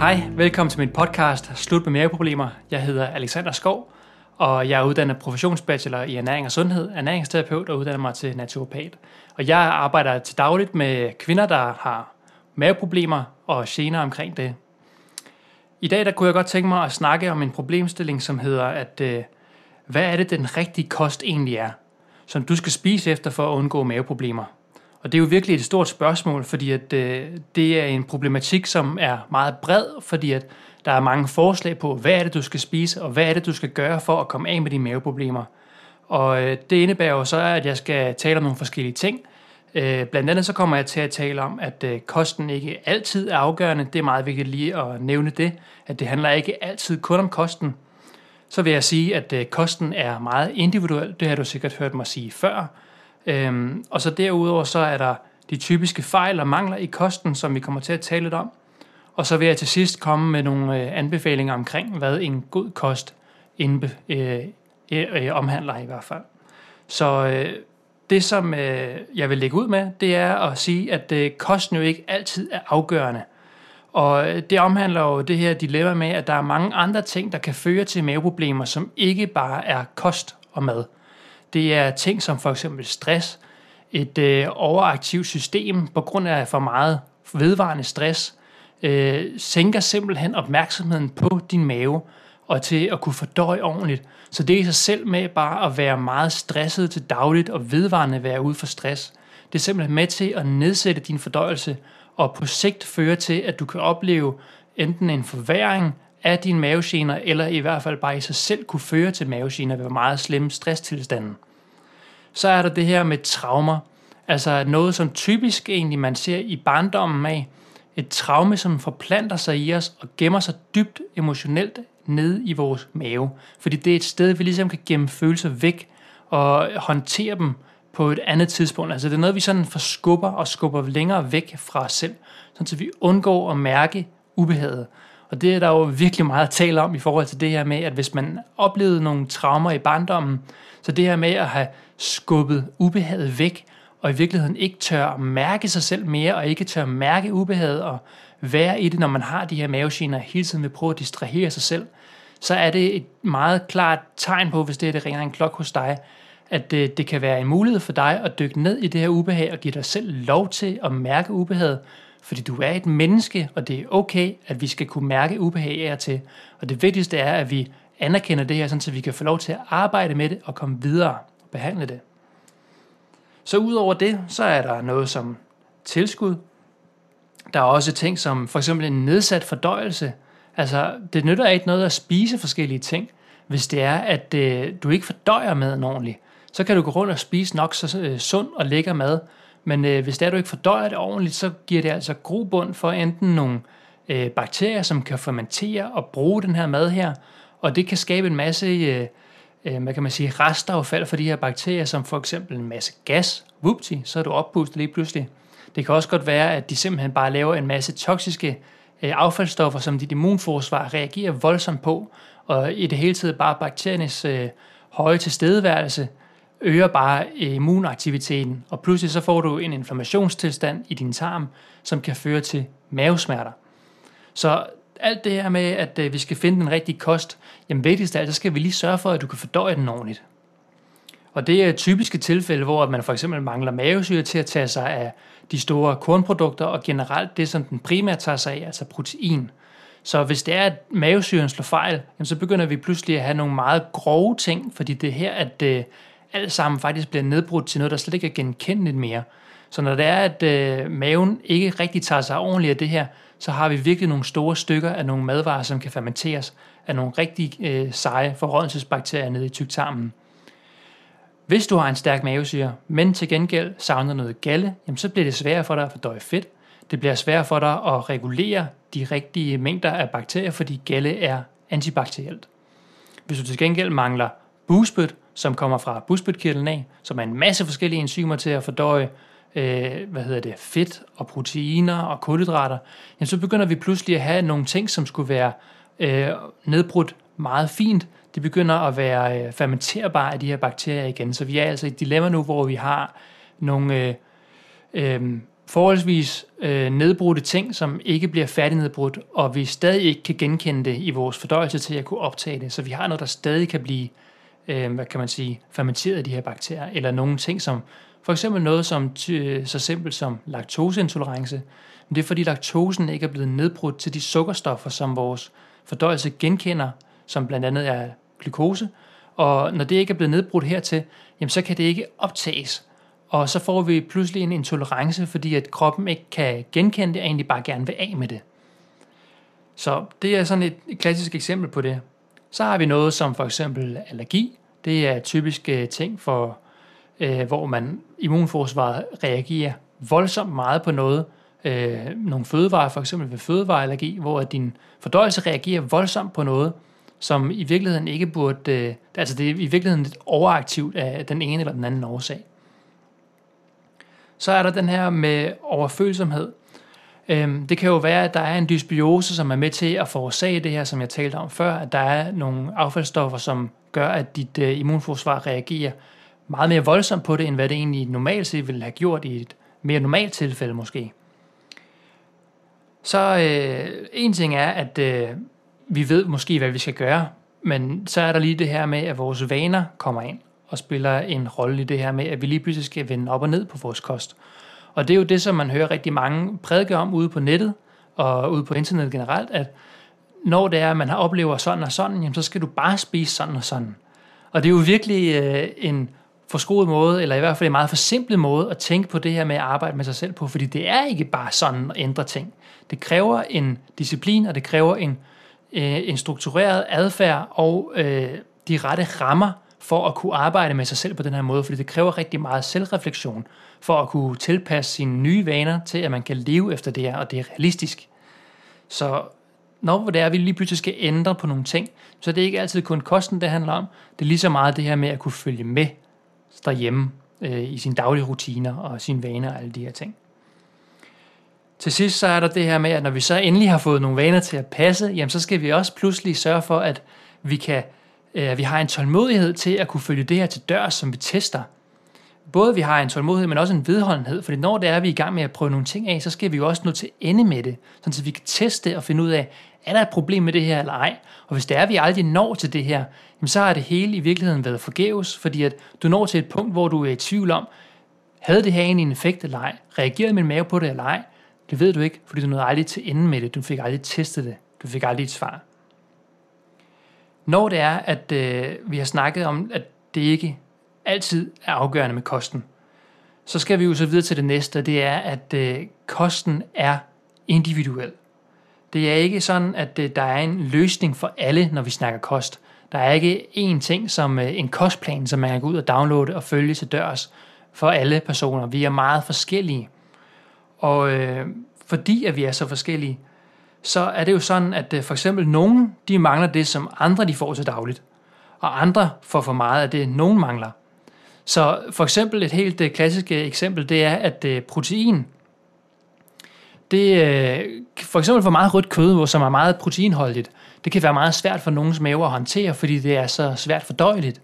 Hej, velkommen til min podcast Slut med maveproblemer. Jeg hedder Alexander Skov, og jeg er uddannet professionsbachelor i ernæring og sundhed, ernæringsterapeut og uddanner mig til naturopat. Og jeg arbejder til dagligt med kvinder, der har maveproblemer og gener omkring det. I dag der kunne jeg godt tænke mig at snakke om en problemstilling, som hedder, at øh, hvad er det, den rigtige kost egentlig er, som du skal spise efter for at undgå maveproblemer. Og det er jo virkelig et stort spørgsmål, fordi at, øh, det er en problematik, som er meget bred, fordi at der er mange forslag på, hvad er det, du skal spise, og hvad er det, du skal gøre for at komme af med dine maveproblemer. Og øh, det indebærer jo så, at jeg skal tale om nogle forskellige ting. Øh, blandt andet så kommer jeg til at tale om, at øh, kosten ikke altid er afgørende. Det er meget vigtigt lige at nævne det, at det handler ikke altid kun om kosten. Så vil jeg sige, at øh, kosten er meget individuel. Det har du sikkert hørt mig sige før. Øhm, og så derudover så er der de typiske fejl og mangler i kosten, som vi kommer til at tale lidt om. Og så vil jeg til sidst komme med nogle øh, anbefalinger omkring, hvad en god kost indbe, øh, øh, omhandler i hvert fald. Så øh, det, som øh, jeg vil lægge ud med, det er at sige, at øh, kosten jo ikke altid er afgørende. Og øh, det omhandler jo det her dilemma med, at der er mange andre ting, der kan føre til maveproblemer, som ikke bare er kost og mad. Det er ting som for eksempel stress, et øh, overaktivt system på grund af for meget vedvarende stress, øh, sænker simpelthen opmærksomheden på din mave og til at kunne fordøje ordentligt. Så det er i sig selv med bare at være meget stresset til dagligt og vedvarende være ude for stress. Det er simpelthen med til at nedsætte din fordøjelse og på sigt føre til, at du kan opleve enten en forværing af dine mavegener, eller i hvert fald bare i sig selv kunne føre til mavegener ved meget slemme stresstilstanden. Så er der det her med traumer, altså noget, som typisk egentlig man ser i barndommen af, et traume, som forplanter sig i os og gemmer sig dybt emotionelt nede i vores mave. Fordi det er et sted, vi ligesom kan gemme følelser væk og håndtere dem på et andet tidspunkt. Altså det er noget, vi sådan forskubber og skubber længere væk fra os selv, så vi undgår at mærke ubehaget. Og det er der jo virkelig meget at tale om i forhold til det her med, at hvis man oplevede nogle traumer i barndommen, så det her med at have skubbet ubehaget væk, og i virkeligheden ikke tør mærke sig selv mere, og ikke tør mærke ubehaget og være i det, når man har de her mavegener, hele tiden vil prøve at distrahere sig selv, så er det et meget klart tegn på, hvis det er det ringer en klok hos dig, at det, det kan være en mulighed for dig at dykke ned i det her ubehag og give dig selv lov til at mærke ubehaget, fordi du er et menneske, og det er okay, at vi skal kunne mærke ubehag af til. Og det vigtigste er, at vi anerkender det her, så vi kan få lov til at arbejde med det og komme videre og behandle det. Så udover det, så er der noget som tilskud. Der er også ting som for eksempel en nedsat fordøjelse. Altså, det nytter ikke noget at spise forskellige ting, hvis det er, at øh, du ikke fordøjer maden ordentligt. Så kan du gå rundt og spise nok så øh, sund og lækker mad, men øh, hvis det er, du ikke fordøjer det ordentligt, så giver det altså grobund for enten nogle øh, bakterier, som kan fermentere og bruge den her mad her, og det kan skabe en masse øh, øh, hvad kan man sige, restaffald for de her bakterier, som for eksempel en masse gas. Whoopty, så er du oppustet lige pludselig. Det kan også godt være, at de simpelthen bare laver en masse toksiske øh, affaldsstoffer, som dit immunforsvar reagerer voldsomt på, og i det hele taget bare bakteriernes øh, høje tilstedeværelse øger bare immunaktiviteten, og pludselig så får du en inflammationstilstand i din tarm, som kan føre til mavesmerter. Så alt det her med, at øh, vi skal finde den rigtige kost, jamen vigtigst af alt, så skal vi lige sørge for, at du kan fordøje den ordentligt. Og det er typiske tilfælde, hvor man for eksempel mangler mavesyre til at tage sig af de store kornprodukter, og generelt det, som den primært tager sig af, altså protein. Så hvis det er, at mavesyren slår fejl, jamen så begynder vi pludselig at have nogle meget grove ting, fordi det er her, at øh, alt sammen faktisk bliver nedbrudt til noget, der slet ikke er genkendeligt mere. Så når det er, at øh, maven ikke rigtig tager sig ordentligt af det her, så har vi virkelig nogle store stykker af nogle madvarer, som kan fermenteres af nogle rigtig øh, seje forrådelsesbakterier nede i tyktarmen. Hvis du har en stærk mavesyre, men til gengæld savner noget galle, jamen så bliver det sværere for dig at fordøje fedt. Det bliver sværere for dig at regulere de rigtige mængder af bakterier, fordi galle er antibakterielt. Hvis du til gengæld mangler busbødt, som kommer fra busbytkirtlen af, som er en masse forskellige enzymer til at fordøje øh, hvad hedder det, fedt og proteiner og kulhydrater, jamen så begynder vi pludselig at have nogle ting, som skulle være øh, nedbrudt meget fint. Det begynder at være øh, fermenterbare af de her bakterier igen. Så vi er altså i et dilemma nu, hvor vi har nogle øh, øh, forholdsvis øh, nedbrudte ting, som ikke bliver færdignedbrudt, og vi stadig ikke kan genkende det i vores fordøjelse til at kunne optage det. Så vi har noget, der stadig kan blive, øh, øh, hvad kan man sige, fermenteret de her bakterier, eller nogle ting, som for eksempel noget som så simpelt som laktoseintolerance. Men det er fordi laktosen ikke er blevet nedbrudt til de sukkerstoffer, som vores fordøjelse genkender, som blandt andet er glukose. Og når det ikke er blevet nedbrudt hertil, jamen så kan det ikke optages. Og så får vi pludselig en intolerance, fordi at kroppen ikke kan genkende det, og egentlig bare gerne vil af med det. Så det er sådan et klassisk eksempel på det. Så har vi noget som for eksempel allergi. Det er typiske øh, ting, for, øh, hvor man immunforsvaret reagerer voldsomt meget på noget. Øh, nogle fødevarer, for eksempel ved fødevareallergi, hvor din fordøjelse reagerer voldsomt på noget, som i virkeligheden ikke burde, øh, altså det er i virkeligheden lidt overaktivt af den ene eller den anden årsag. Så er der den her med overfølsomhed. Øhm, det kan jo være, at der er en dysbiose, som er med til at forårsage det her, som jeg talte om før, at der er nogle affaldsstoffer, som gør, at dit øh, immunforsvar reagerer meget mere voldsomt på det, end hvad det egentlig normalt set ville have gjort i et mere normalt tilfælde måske. Så øh, en ting er, at øh, vi ved måske, hvad vi skal gøre, men så er der lige det her med, at vores vaner kommer ind og spiller en rolle i det her med, at vi lige pludselig skal vende op og ned på vores kost. Og det er jo det, som man hører rigtig mange prædike om ude på nettet og ude på internet generelt, at når det er, at man har oplever sådan og sådan, jamen, så skal du bare spise sådan og sådan. Og det er jo virkelig øh, en forskruet måde, eller i hvert fald en meget forsimplet måde at tænke på det her med at arbejde med sig selv på, fordi det er ikke bare sådan at ændre ting. Det kræver en disciplin, og det kræver en, øh, en struktureret adfærd og øh, de rette rammer for at kunne arbejde med sig selv på den her måde, fordi det kræver rigtig meget selvreflektion for at kunne tilpasse sine nye vaner til, at man kan leve efter det her, og det er realistisk. Så når det er, at vi lige pludselig skal ændre på nogle ting, så det er ikke altid kun kosten, det handler om. Det er lige så meget det her med at kunne følge med derhjemme øh, i sine daglige rutiner og sine vaner og alle de her ting. Til sidst så er der det her med, at når vi så endelig har fået nogle vaner til at passe, jamen så skal vi også pludselig sørge for, at vi kan øh, vi har en tålmodighed til at kunne følge det her til dør, som vi tester. Både vi har en tålmodighed, men også en vedholdenhed, fordi når det er, at vi er i gang med at prøve nogle ting af, så skal vi jo også nå til ende med det, så vi kan teste og finde ud af, er der et problem med det her eller ej? Og hvis det er, at vi aldrig når til det her, jamen så har det hele i virkeligheden været forgæves, fordi at du når til et punkt, hvor du er i tvivl om, havde det her egentlig en effekt eller ej? Reagerede min mave på det eller ej? Det ved du ikke, fordi du nåede aldrig til ende med det. Du fik aldrig testet det. Du fik aldrig et svar. Når det er, at øh, vi har snakket om, at det ikke altid er afgørende med kosten, så skal vi jo så videre til det næste, og det er, at øh, kosten er individuel. Det er ikke sådan, at øh, der er en løsning for alle, når vi snakker kost. Der er ikke én ting som øh, en kostplan, som man kan gå ud og downloade og følge til dørs for alle personer. Vi er meget forskellige. Og øh, fordi at vi er så forskellige, så er det jo sådan, at øh, for eksempel nogen, de mangler det, som andre de får til dagligt. Og andre får for meget af det, nogen mangler. Så for eksempel et helt øh, klassisk øh, eksempel, det er, at øh, protein, det øh, for eksempel for meget rødt kød, som er meget proteinholdigt, det kan være meget svært for nogens mave at håndtere, fordi det er så svært fordøjeligt.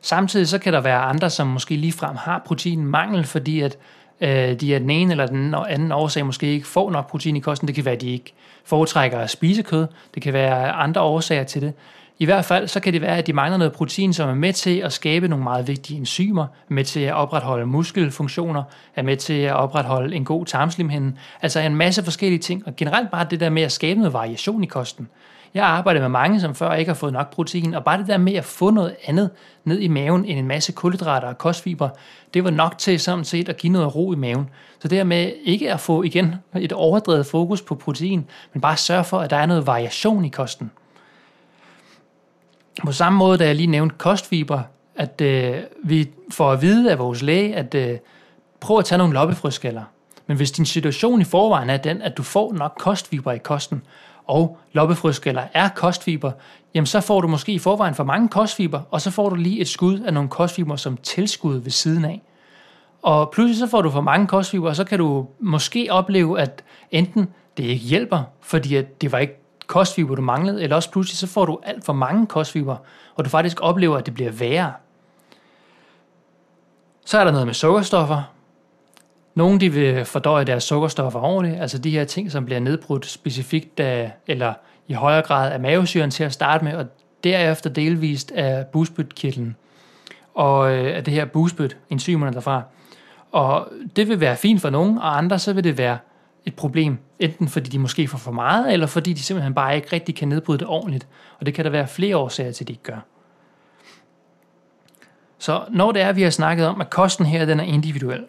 Samtidig så kan der være andre, som måske ligefrem har proteinmangel, fordi at øh, de af den ene eller den anden årsag måske ikke får nok protein i kosten. Det kan være, at de ikke foretrækker at spise kød. Det kan være andre årsager til det. I hvert fald så kan det være, at de mangler noget protein, som er med til at skabe nogle meget vigtige enzymer, med til at opretholde muskelfunktioner, er med til at opretholde en god tarmslimhinde. Altså en masse forskellige ting, og generelt bare det der med at skabe noget variation i kosten. Jeg arbejder med mange, som før ikke har fået nok protein, og bare det der med at få noget andet ned i maven end en masse kulhydrater og kostfiber, det var nok til sådan set at give noget ro i maven. Så det her med ikke at få igen et overdrevet fokus på protein, men bare sørge for, at der er noget variation i kosten. På samme måde, da jeg lige nævnte kostfiber, at øh, vi får at vide af vores læge, at øh, prøv at tage nogle loppefrøskaller. Men hvis din situation i forvejen er den, at du får nok kostfiber i kosten, og loppefrøskaller er kostfiber, jamen så får du måske i forvejen for mange kostfiber, og så får du lige et skud af nogle kostfiber som tilskud ved siden af. Og pludselig så får du for mange kostfiber, og så kan du måske opleve, at enten det ikke hjælper, fordi at det var ikke kostfiber, du manglede, eller også pludselig så får du alt for mange kostfiber, og du faktisk oplever, at det bliver værre. Så er der noget med sukkerstoffer. Nogle de vil fordøje deres sukkerstoffer ordentligt, altså de her ting, som bliver nedbrudt specifikt af, eller i højere grad af mavesyren til at starte med, og derefter delvist af busbytkirtlen og øh, af det her busbyt, enzymerne derfra. Og det vil være fint for nogen, og andre så vil det være et problem, enten fordi de måske får for meget, eller fordi de simpelthen bare ikke rigtig kan nedbryde det ordentligt. Og det kan der være flere årsager til, at de ikke gør. Så når det er, at vi har snakket om, at kosten her den er individuel,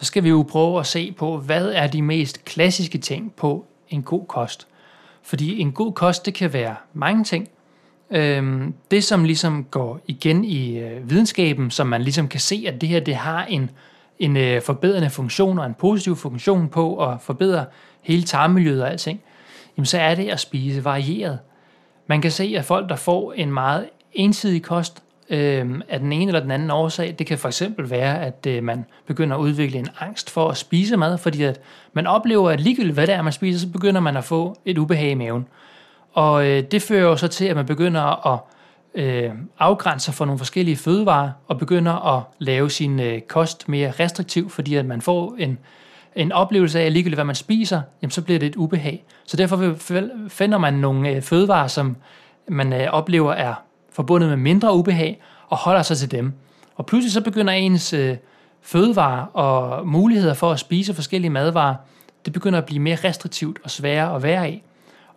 så skal vi jo prøve at se på, hvad er de mest klassiske ting på en god kost. Fordi en god kost, det kan være mange ting. Øhm, det, som ligesom går igen i øh, videnskaben, som man ligesom kan se, at det her det har en, en øh, forbedrende funktion og en positiv funktion på at forbedre hele tarmmiljøet og alting, jamen så er det at spise varieret. Man kan se, at folk, der får en meget ensidig kost, øh, af den ene eller den anden årsag. Det kan for eksempel være, at øh, man begynder at udvikle en angst for at spise mad, fordi at man oplever, at ligegyldigt hvad det er, man spiser, så begynder man at få et ubehag i maven. Og øh, det fører jo så til, at man begynder at øh, afgrænse sig for nogle forskellige fødevarer, og begynder at lave sin øh, kost mere restriktiv, fordi at man får en, en oplevelse af, at ligegyldigt hvad man spiser, jamen så bliver det et ubehag. Så derfor finder man nogle øh, fødevarer, som man øh, oplever er forbundet med mindre ubehag, og holder sig til dem. Og pludselig så begynder ens øh, fødevarer og muligheder for at spise forskellige madvarer, det begynder at blive mere restriktivt og sværere at være i.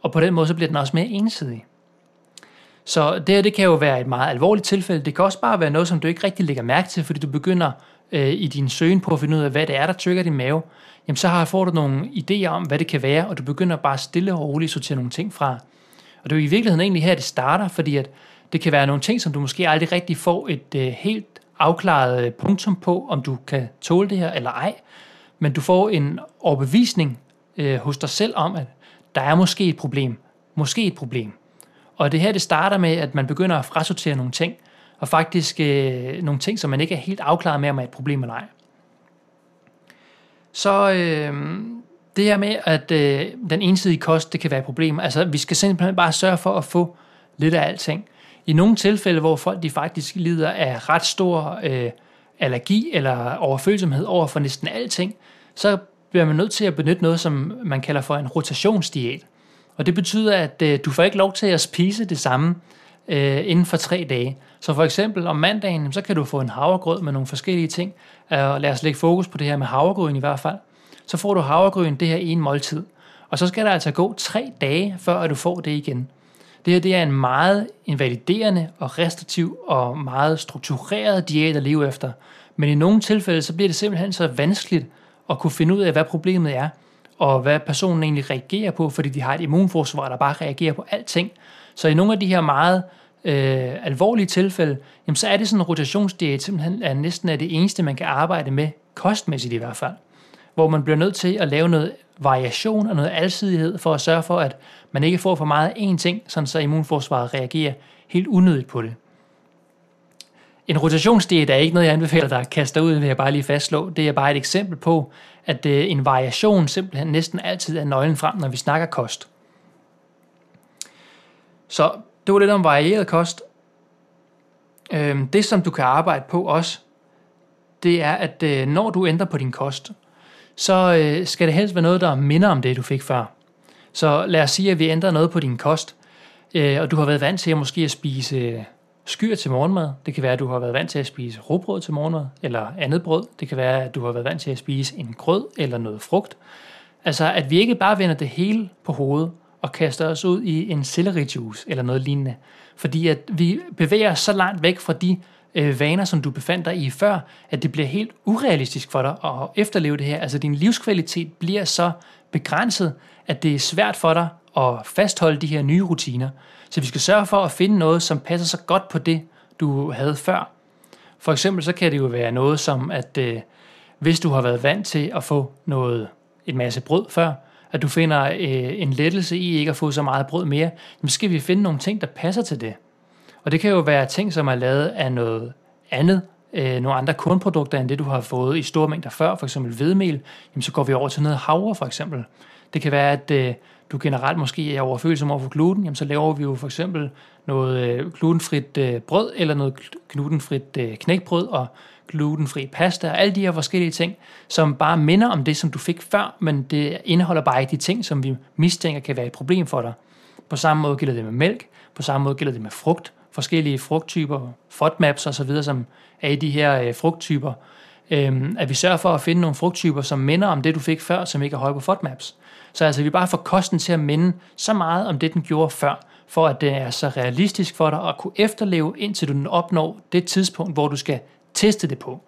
Og på den måde så bliver den også mere ensidig. Så det her det kan jo være et meget alvorligt tilfælde. Det kan også bare være noget, som du ikke rigtig lægger mærke til, fordi du begynder øh, i din søgen på at finde ud af, hvad det er, der trykker din mave. Jamen så har, får du nogle idéer om, hvad det kan være, og du begynder bare stille og roligt at sortere nogle ting fra. Og det er jo i virkeligheden egentlig her, det starter, fordi at det kan være nogle ting, som du måske aldrig rigtig får et øh, helt afklaret øh, punktum på, om du kan tåle det her eller ej. Men du får en overbevisning øh, hos dig selv om, at der er måske et problem. Måske et problem. Og det her, det starter med, at man begynder at frasortere nogle ting, og faktisk øh, nogle ting, som man ikke er helt afklaret med, om er et problem eller ej. Så øh, det her med, at øh, den ensidige kost, det kan være et problem. Altså, vi skal simpelthen bare sørge for at få lidt af alting. I nogle tilfælde, hvor folk de faktisk lider af ret stor øh, allergi eller overfølsomhed over for næsten alting, så bliver man nødt til at benytte noget, som man kalder for en rotationsdiæt. Og det betyder, at øh, du får ikke lov til at spise det samme øh, inden for tre dage. Så for eksempel om mandagen, så kan du få en havregrød med nogle forskellige ting. Øh, og lad os lægge fokus på det her med havregrøden i hvert fald. Så får du havregrøden det her en måltid. Og så skal der altså gå tre dage, før at du får det igen. Det her det er en meget invaliderende og restriktiv og meget struktureret diæt at leve efter. Men i nogle tilfælde, så bliver det simpelthen så vanskeligt at kunne finde ud af, hvad problemet er, og hvad personen egentlig reagerer på, fordi de har et immunforsvar, der bare reagerer på alting. Så i nogle af de her meget øh, alvorlige tilfælde, jamen så er det sådan en rotationsdiæt simpelthen er næsten er det eneste, man kan arbejde med, kostmæssigt i hvert fald. Hvor man bliver nødt til at lave noget variation og noget alsidighed for at sørge for, at man ikke får for meget af én ting, sådan så immunforsvaret reagerer helt unødigt på det. En rotationsdiæt er ikke noget, jeg anbefaler dig at kaste ud, vil jeg bare lige fastslå. Det er bare et eksempel på, at øh, en variation simpelthen næsten altid er nøglen frem, når vi snakker kost. Så det var lidt om varieret kost. Øhm, det, som du kan arbejde på også, det er, at øh, når du ændrer på din kost, så øh, skal det helst være noget, der minder om det, du fik før. Så lad os sige, at vi ændrer noget på din kost, øh, og du har været vant til at måske at spise øh, skyr til morgenmad. Det kan være, at du har været vant til at spise råbrød til morgenmad, eller andet brød. Det kan være, at du har været vant til at spise en grød eller noget frugt. Altså, at vi ikke bare vender det hele på hovedet og kaster os ud i en juice eller noget lignende. Fordi at vi bevæger os så langt væk fra de øh, vaner, som du befandt dig i før, at det bliver helt urealistisk for dig at efterleve det her. Altså din livskvalitet bliver så begrænset, at det er svært for dig at fastholde de her nye rutiner. Så vi skal sørge for at finde noget, som passer så godt på det, du havde før. For eksempel så kan det jo være noget som, at øh, hvis du har været vant til at få noget, en masse brød før, at du finder øh, en lettelse i ikke at få så meget brød mere, så skal vi finde nogle ting, der passer til det. Og det kan jo være ting, som er lavet af noget andet, øh, nogle andre kornprodukter, end det du har fået i store mængder før, for eksempel hvedemel, jamen så går vi over til noget havre for eksempel. Det kan være, at øh, du generelt måske er overfølsom over for gluten, jamen så laver vi jo for eksempel noget øh, glutenfrit øh, brød, eller noget glutenfrit øh, knækbrød, og glutenfri pasta, og alle de her forskellige ting, som bare minder om det, som du fik før, men det indeholder bare ikke de ting, som vi mistænker kan være et problem for dig. På samme måde gælder det med mælk, på samme måde gælder det med frugt, forskellige frugttyper, FODMAPs osv., som er i de her øh, frugttyper, øh, at vi sørger for at finde nogle frugttyper, som minder om det, du fik før, som ikke er høje på FODMAPs. Så altså, vi bare får kosten til at minde så meget om det, den gjorde før, for at det er så realistisk for dig at kunne efterleve, indtil du opnår det tidspunkt, hvor du skal teste det på.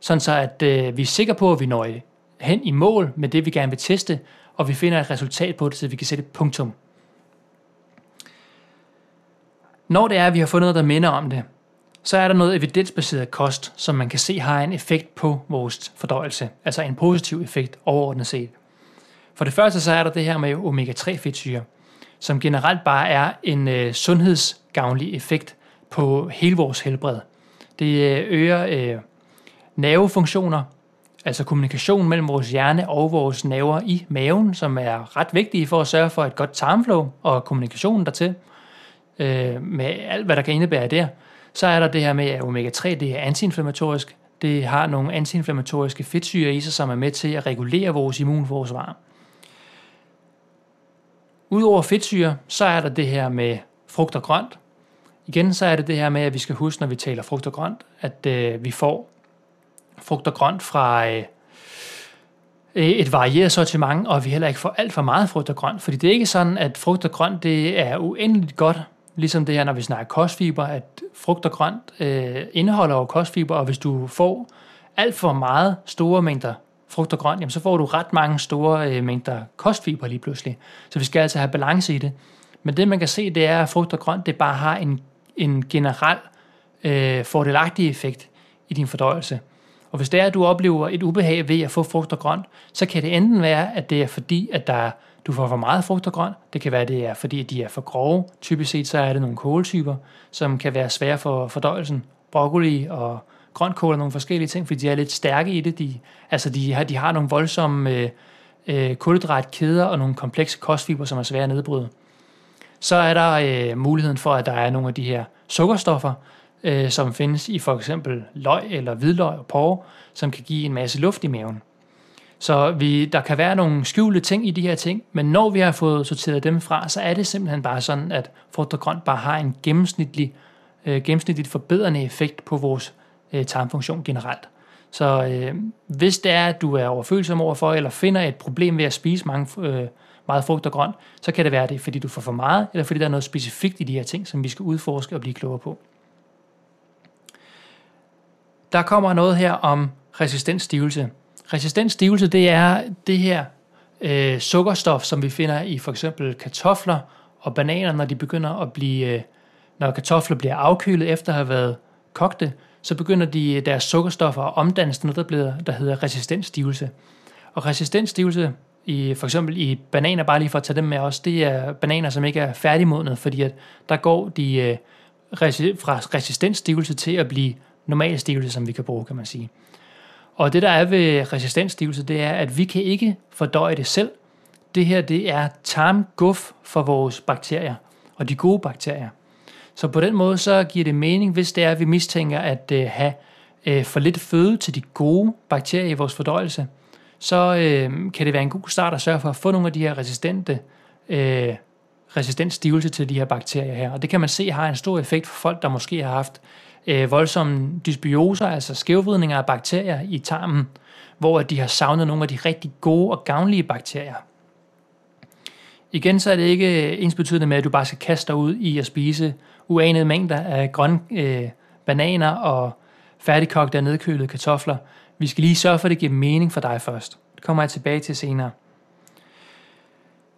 Sådan så, at øh, vi er sikre på, at vi når hen i mål med det, vi gerne vil teste, og vi finder et resultat på det, så vi kan sætte et punktum. Når det er, at vi har fundet noget, der minder om det, så er der noget evidensbaseret kost, som man kan se har en effekt på vores fordøjelse, altså en positiv effekt overordnet set. For det første så er der det her med omega-3 fedtsyre, som generelt bare er en øh, sundhedsgavnlig effekt på hele vores helbred. Det øh, øger øh, nervefunktioner, altså kommunikation mellem vores hjerne og vores nerver i maven, som er ret vigtige for at sørge for et godt tarmflow og kommunikationen dertil, øh, med alt, hvad der kan indebære der. Så er der det her med, at omega-3 det er antiinflammatorisk. Det har nogle antiinflammatoriske fedtsyre i sig, som er med til at regulere vores immunforsvar. Udover fedtsyre, så er der det her med frugt og grønt. Igen så er det det her med, at vi skal huske, når vi taler frugt og grønt, at øh, vi får frugt og grønt fra øh, et varieret sortiment, og vi heller ikke får alt for meget frugt og grønt. Fordi det er ikke sådan, at frugt og grønt det er uendeligt godt, ligesom det her, når vi snakker kostfiber, at frugt og grønt øh, indeholder jo kostfiber, og hvis du får alt for meget store mængder frugt og grønt, jamen så får du ret mange store øh, mængder kostfiber lige pludselig. Så vi skal altså have balance i det. Men det man kan se, det er, at frugt og grønt det bare har en, en generel øh, fordelagtig effekt i din fordøjelse. Og hvis det er, at du oplever et ubehag ved at få frugt og grønt, så kan det enten være, at det er fordi, at der, du får for meget frugt og grønt. Det kan være, at det er fordi, at de er for grove. Typisk set så er det nogle kåltyper, som kan være svære for fordøjelsen. Broccoli og grønkål og nogle forskellige ting, fordi de er lidt stærke i det. De, altså de har, de har nogle voldsomme øh, øh, kulhydratkæder og nogle komplekse kostfiber, som er svære at nedbryde. Så er der øh, muligheden for, at der er nogle af de her sukkerstoffer, øh, som findes i for eksempel løg eller hvidløg og porre, som kan give en masse luft i maven. Så vi, der kan være nogle skjulte ting i de her ting, men når vi har fået sorteret dem fra, så er det simpelthen bare sådan, at frugt og grønt bare har en gennemsnitlig, øh, gennemsnitligt forbedrende effekt på vores øh, tarmfunktion generelt. Så øh, hvis det er, at du er overfølsom overfor, eller finder et problem ved at spise mange, øh, meget frugt og grønt, så kan det være det, fordi du får for meget, eller fordi der er noget specifikt i de her ting, som vi skal udforske og blive klogere på. Der kommer noget her om resistensstivelse. Resistensstivelse, det er det her øh, sukkerstof, som vi finder i for eksempel kartofler og bananer, når de begynder at blive, øh, når kartofler bliver afkølet efter at have været kogte, så begynder de øh, deres sukkerstoffer at omdannes til noget, der, bliver, der hedder resistensstivelse. Og resistensstivelse, i, for eksempel i bananer, bare lige for at tage dem med også, det er bananer, som ikke er færdigmodnet, fordi at der går de øh, fra resistensstivelse til at blive normal stivelse, som vi kan bruge, kan man sige. Og det, der er ved resistensstivelse, det er, at vi kan ikke fordøje det selv. Det her, det er tarmguf for vores bakterier, og de gode bakterier. Så på den måde, så giver det mening, hvis det er, at vi mistænker at øh, have øh, for lidt føde til de gode bakterier i vores fordøjelse, så øh, kan det være en god start at sørge for at få nogle af de her resistente øh, resistent stivelse til de her bakterier her. Og det kan man se har en stor effekt for folk, der måske har haft øh, voldsomme dysbioser, altså skævvridninger af bakterier i tarmen, hvor de har savnet nogle af de rigtig gode og gavnlige bakterier. Igen så er det ikke øh, ensbetydende med, at du bare skal kaste dig ud i at spise uanede mængder af grønne øh, bananer og færdigkogte og nedkølede kartofler. Vi skal lige sørge for, at det giver mening for dig først. Det kommer jeg tilbage til senere.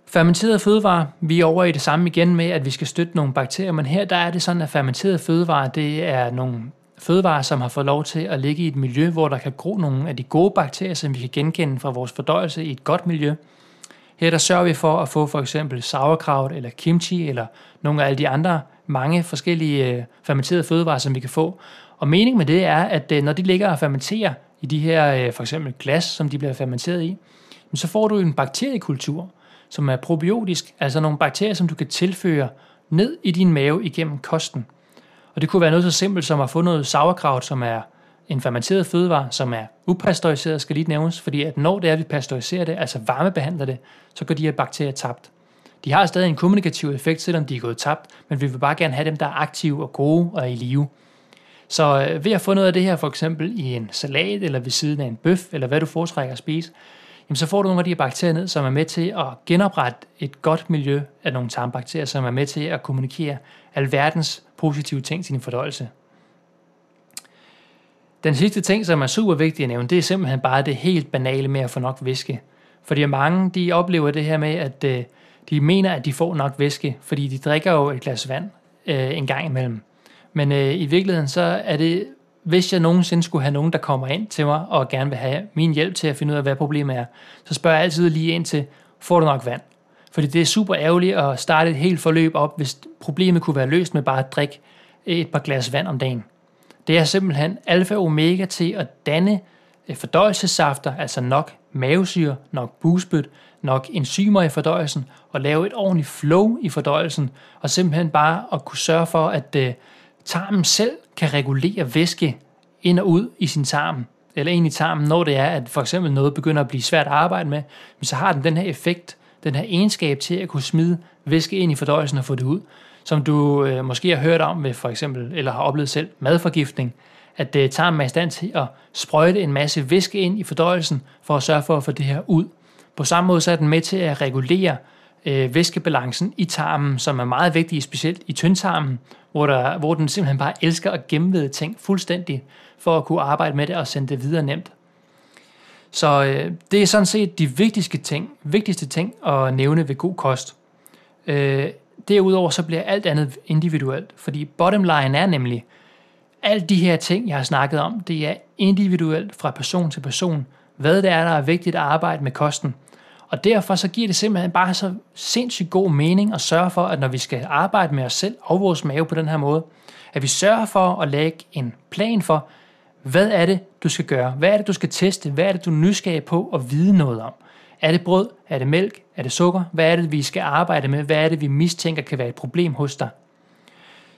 Fermenterede fødevarer, vi er over i det samme igen med, at vi skal støtte nogle bakterier, men her der er det sådan, at fermenterede fødevarer, det er nogle fødevarer, som har fået lov til at ligge i et miljø, hvor der kan gro nogle af de gode bakterier, som vi kan genkende fra vores fordøjelse i et godt miljø. Her der sørger vi for at få for eksempel sauerkraut eller kimchi eller nogle af alle de andre mange forskellige øh, fermenterede fødevarer, som vi kan få. Og meningen med det er, at øh, når de ligger og fermenterer i de her øh, for eksempel glas, som de bliver fermenteret i, så får du en bakteriekultur, som er probiotisk, altså nogle bakterier, som du kan tilføre ned i din mave igennem kosten. Og det kunne være noget så simpelt som at få noget sauerkraut, som er en fermenteret fødevare, som er upasteuriseret, skal lige nævnes, fordi at når det er, at vi pasteuriserer det, altså varmebehandler det, så går de her bakterier tabt. De har stadig en kommunikativ effekt, selvom de er gået tabt, men vi vil bare gerne have dem, der er aktive og gode og er i live. Så øh, ved at få noget af det her, for eksempel i en salat, eller ved siden af en bøf, eller hvad du foretrækker at spise, jamen så får du nogle af de her bakterier ned, som er med til at genoprette et godt miljø af nogle tarmbakterier, som er med til at kommunikere alverdens positive ting til din fordøjelse. Den sidste ting, som er super vigtig at nævne, det er simpelthen bare det helt banale med at få nok væske. Fordi mange, de oplever det her med, at øh, de mener, at de får nok væske, fordi de drikker jo et glas vand øh, en gang imellem. Men øh, i virkeligheden, så er det, hvis jeg nogensinde skulle have nogen, der kommer ind til mig og gerne vil have min hjælp til at finde ud af, hvad problemet er, så spørger jeg altid lige ind til, får du nok vand? Fordi det er super ærgerligt at starte et helt forløb op, hvis problemet kunne være løst med bare at drikke et par glas vand om dagen. Det er simpelthen alfa og omega til at danne øh, fordøjelsessafter, altså nok mavesyre, nok busbødt, nok enzymer i fordøjelsen, og lave et ordentligt flow i fordøjelsen, og simpelthen bare at kunne sørge for, at øh, tarmen selv kan regulere væske ind og ud i sin tarm, eller ind i tarmen, når det er, at for eksempel noget begynder at blive svært at arbejde med, så har den den her effekt, den her egenskab til at kunne smide væske ind i fordøjelsen og få det ud som du øh, måske har hørt om ved for eksempel, eller har oplevet selv, madforgiftning, at øh, tarmen er i stand til at sprøjte en masse væske ind i fordøjelsen, for at sørge for at få det her ud. På samme måde så er den med til at regulere øh, væskebalancen i tarmen, som er meget vigtig, specielt i tyndtarmen, hvor, der, hvor den simpelthen bare elsker at gennemvede ting fuldstændig, for at kunne arbejde med det og sende det videre nemt. Så øh, det er sådan set de vigtigste ting, vigtigste ting at nævne ved god kost. Øh, derudover så bliver alt andet individuelt, fordi bottom line er nemlig, alle de her ting, jeg har snakket om, det er individuelt fra person til person, hvad det er, der er vigtigt at arbejde med kosten. Og derfor så giver det simpelthen bare så sindssygt god mening at sørge for, at når vi skal arbejde med os selv og vores mave på den her måde, at vi sørger for at lægge en plan for, hvad er det, du skal gøre? Hvad er det, du skal teste? Hvad er det, du er nysgerrig på at vide noget om? Er det brød? Er det mælk? Er det sukker? Hvad er det, vi skal arbejde med? Hvad er det, vi mistænker kan være et problem hos dig?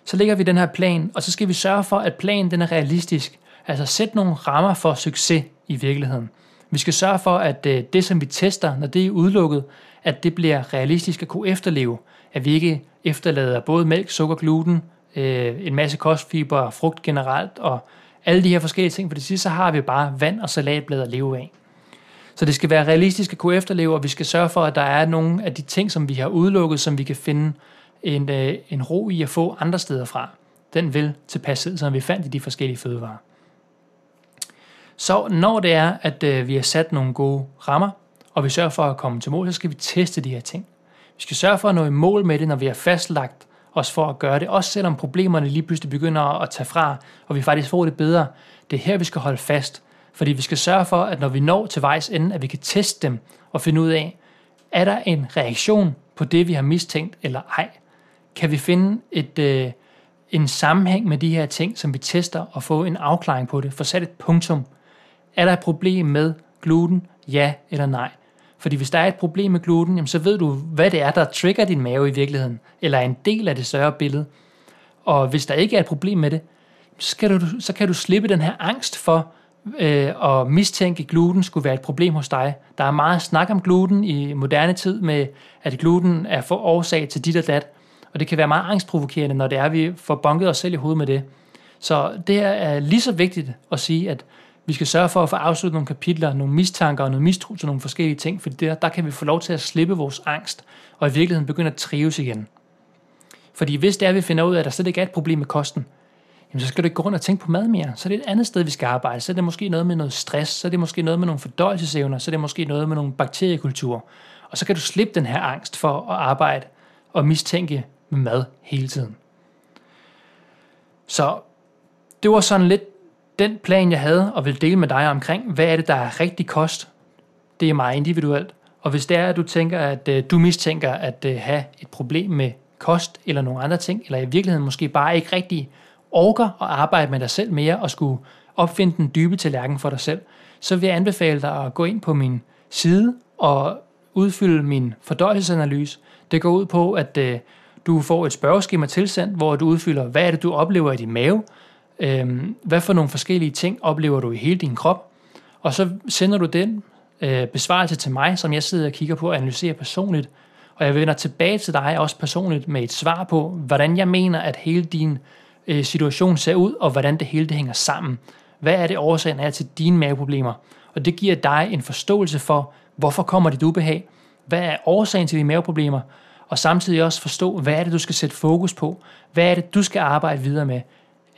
Så lægger vi den her plan, og så skal vi sørge for, at planen den er realistisk. Altså sæt nogle rammer for succes i virkeligheden. Vi skal sørge for, at øh, det, som vi tester, når det er udelukket, at det bliver realistisk at kunne efterleve. At vi ikke efterlader både mælk, sukker, gluten, øh, en masse kostfiber, frugt generelt og alle de her forskellige ting. For det sidste så har vi bare vand og salatblad at leve af. Så det skal være realistisk at kunne efterleve, og vi skal sørge for, at der er nogle af de ting, som vi har udelukket, som vi kan finde en, øh, en ro i at få andre steder fra. Den vil tilpasse, som vi fandt i de forskellige fødevarer. Så når det er, at øh, vi har sat nogle gode rammer, og vi sørger for at komme til mål, så skal vi teste de her ting. Vi skal sørge for at nå i mål med det, når vi har fastlagt os for at gøre det, også selvom problemerne lige pludselig begynder at tage fra, og vi faktisk får det bedre. Det er her, vi skal holde fast. Fordi vi skal sørge for, at når vi når til vejs ende, at vi kan teste dem og finde ud af, er der en reaktion på det, vi har mistænkt, eller ej? Kan vi finde et, øh, en sammenhæng med de her ting, som vi tester, og få en afklaring på det? Få sat et punktum. Er der et problem med gluten? Ja eller nej? Fordi hvis der er et problem med gluten, jamen så ved du, hvad det er, der trigger din mave i virkeligheden, eller er en del af det større billede. Og hvis der ikke er et problem med det, så, kan du, så kan du slippe den her angst for, øh, at mistænke gluten skulle være et problem hos dig. Der er meget snak om gluten i moderne tid med, at gluten er for årsag til dit og dat, og det kan være meget angstprovokerende, når det er, at vi får bunket os selv i hovedet med det. Så det er lige så vigtigt at sige, at vi skal sørge for at få afsluttet nogle kapitler, nogle mistanker og noget mistro til nogle forskellige ting, for der, der kan vi få lov til at slippe vores angst, og i virkeligheden begynde at trives igen. Fordi hvis det er, at vi finder ud af, at der slet ikke er et problem med kosten, jamen så skal du ikke gå rundt og tænke på mad mere. Så er det et andet sted, vi skal arbejde. Så er det måske noget med noget stress, så er det måske noget med nogle fordøjelsesevner, så er det måske noget med nogle bakteriekulturer. Og så kan du slippe den her angst for at arbejde og mistænke med mad hele tiden. Så det var sådan lidt den plan, jeg havde og vil dele med dig omkring, hvad er det, der er rigtig kost. Det er meget individuelt. Og hvis det er, at du tænker, at øh, du mistænker at øh, have et problem med kost eller nogle andre ting, eller i virkeligheden måske bare ikke rigtig orker at arbejde med dig selv mere og skulle opfinde den dybe tallerken for dig selv, så vil jeg anbefale dig at gå ind på min side og udfylde min fordøjelsesanalyse. Det går ud på, at øh, du får et spørgeskema tilsendt, hvor du udfylder, hvad er det, du oplever i din mave, øh, hvad for nogle forskellige ting oplever du i hele din krop, og så sender du den øh, besvarelse til mig, som jeg sidder og kigger på og analyserer personligt, og jeg vender tilbage til dig også personligt med et svar på, hvordan jeg mener, at hele din øh, situation ser ud, og hvordan det hele det hænger sammen. Hvad er det årsagen er til dine maveproblemer? Og det giver dig en forståelse for, hvorfor kommer dit ubehag? Hvad er årsagen til dine maveproblemer? Og samtidig også forstå, hvad er det, du skal sætte fokus på? Hvad er det, du skal arbejde videre med?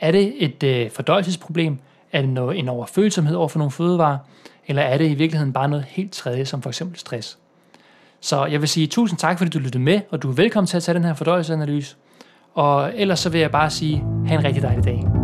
Er det et øh, fordøjelsesproblem? Er det noget, en overfølsomhed over for nogle fødevarer? Eller er det i virkeligheden bare noget helt tredje, som for eksempel stress? Så jeg vil sige tusind tak, fordi du lyttede med, og du er velkommen til at tage den her fordøjelsesanalyse. Og ellers så vil jeg bare sige, have en rigtig dejlig dag.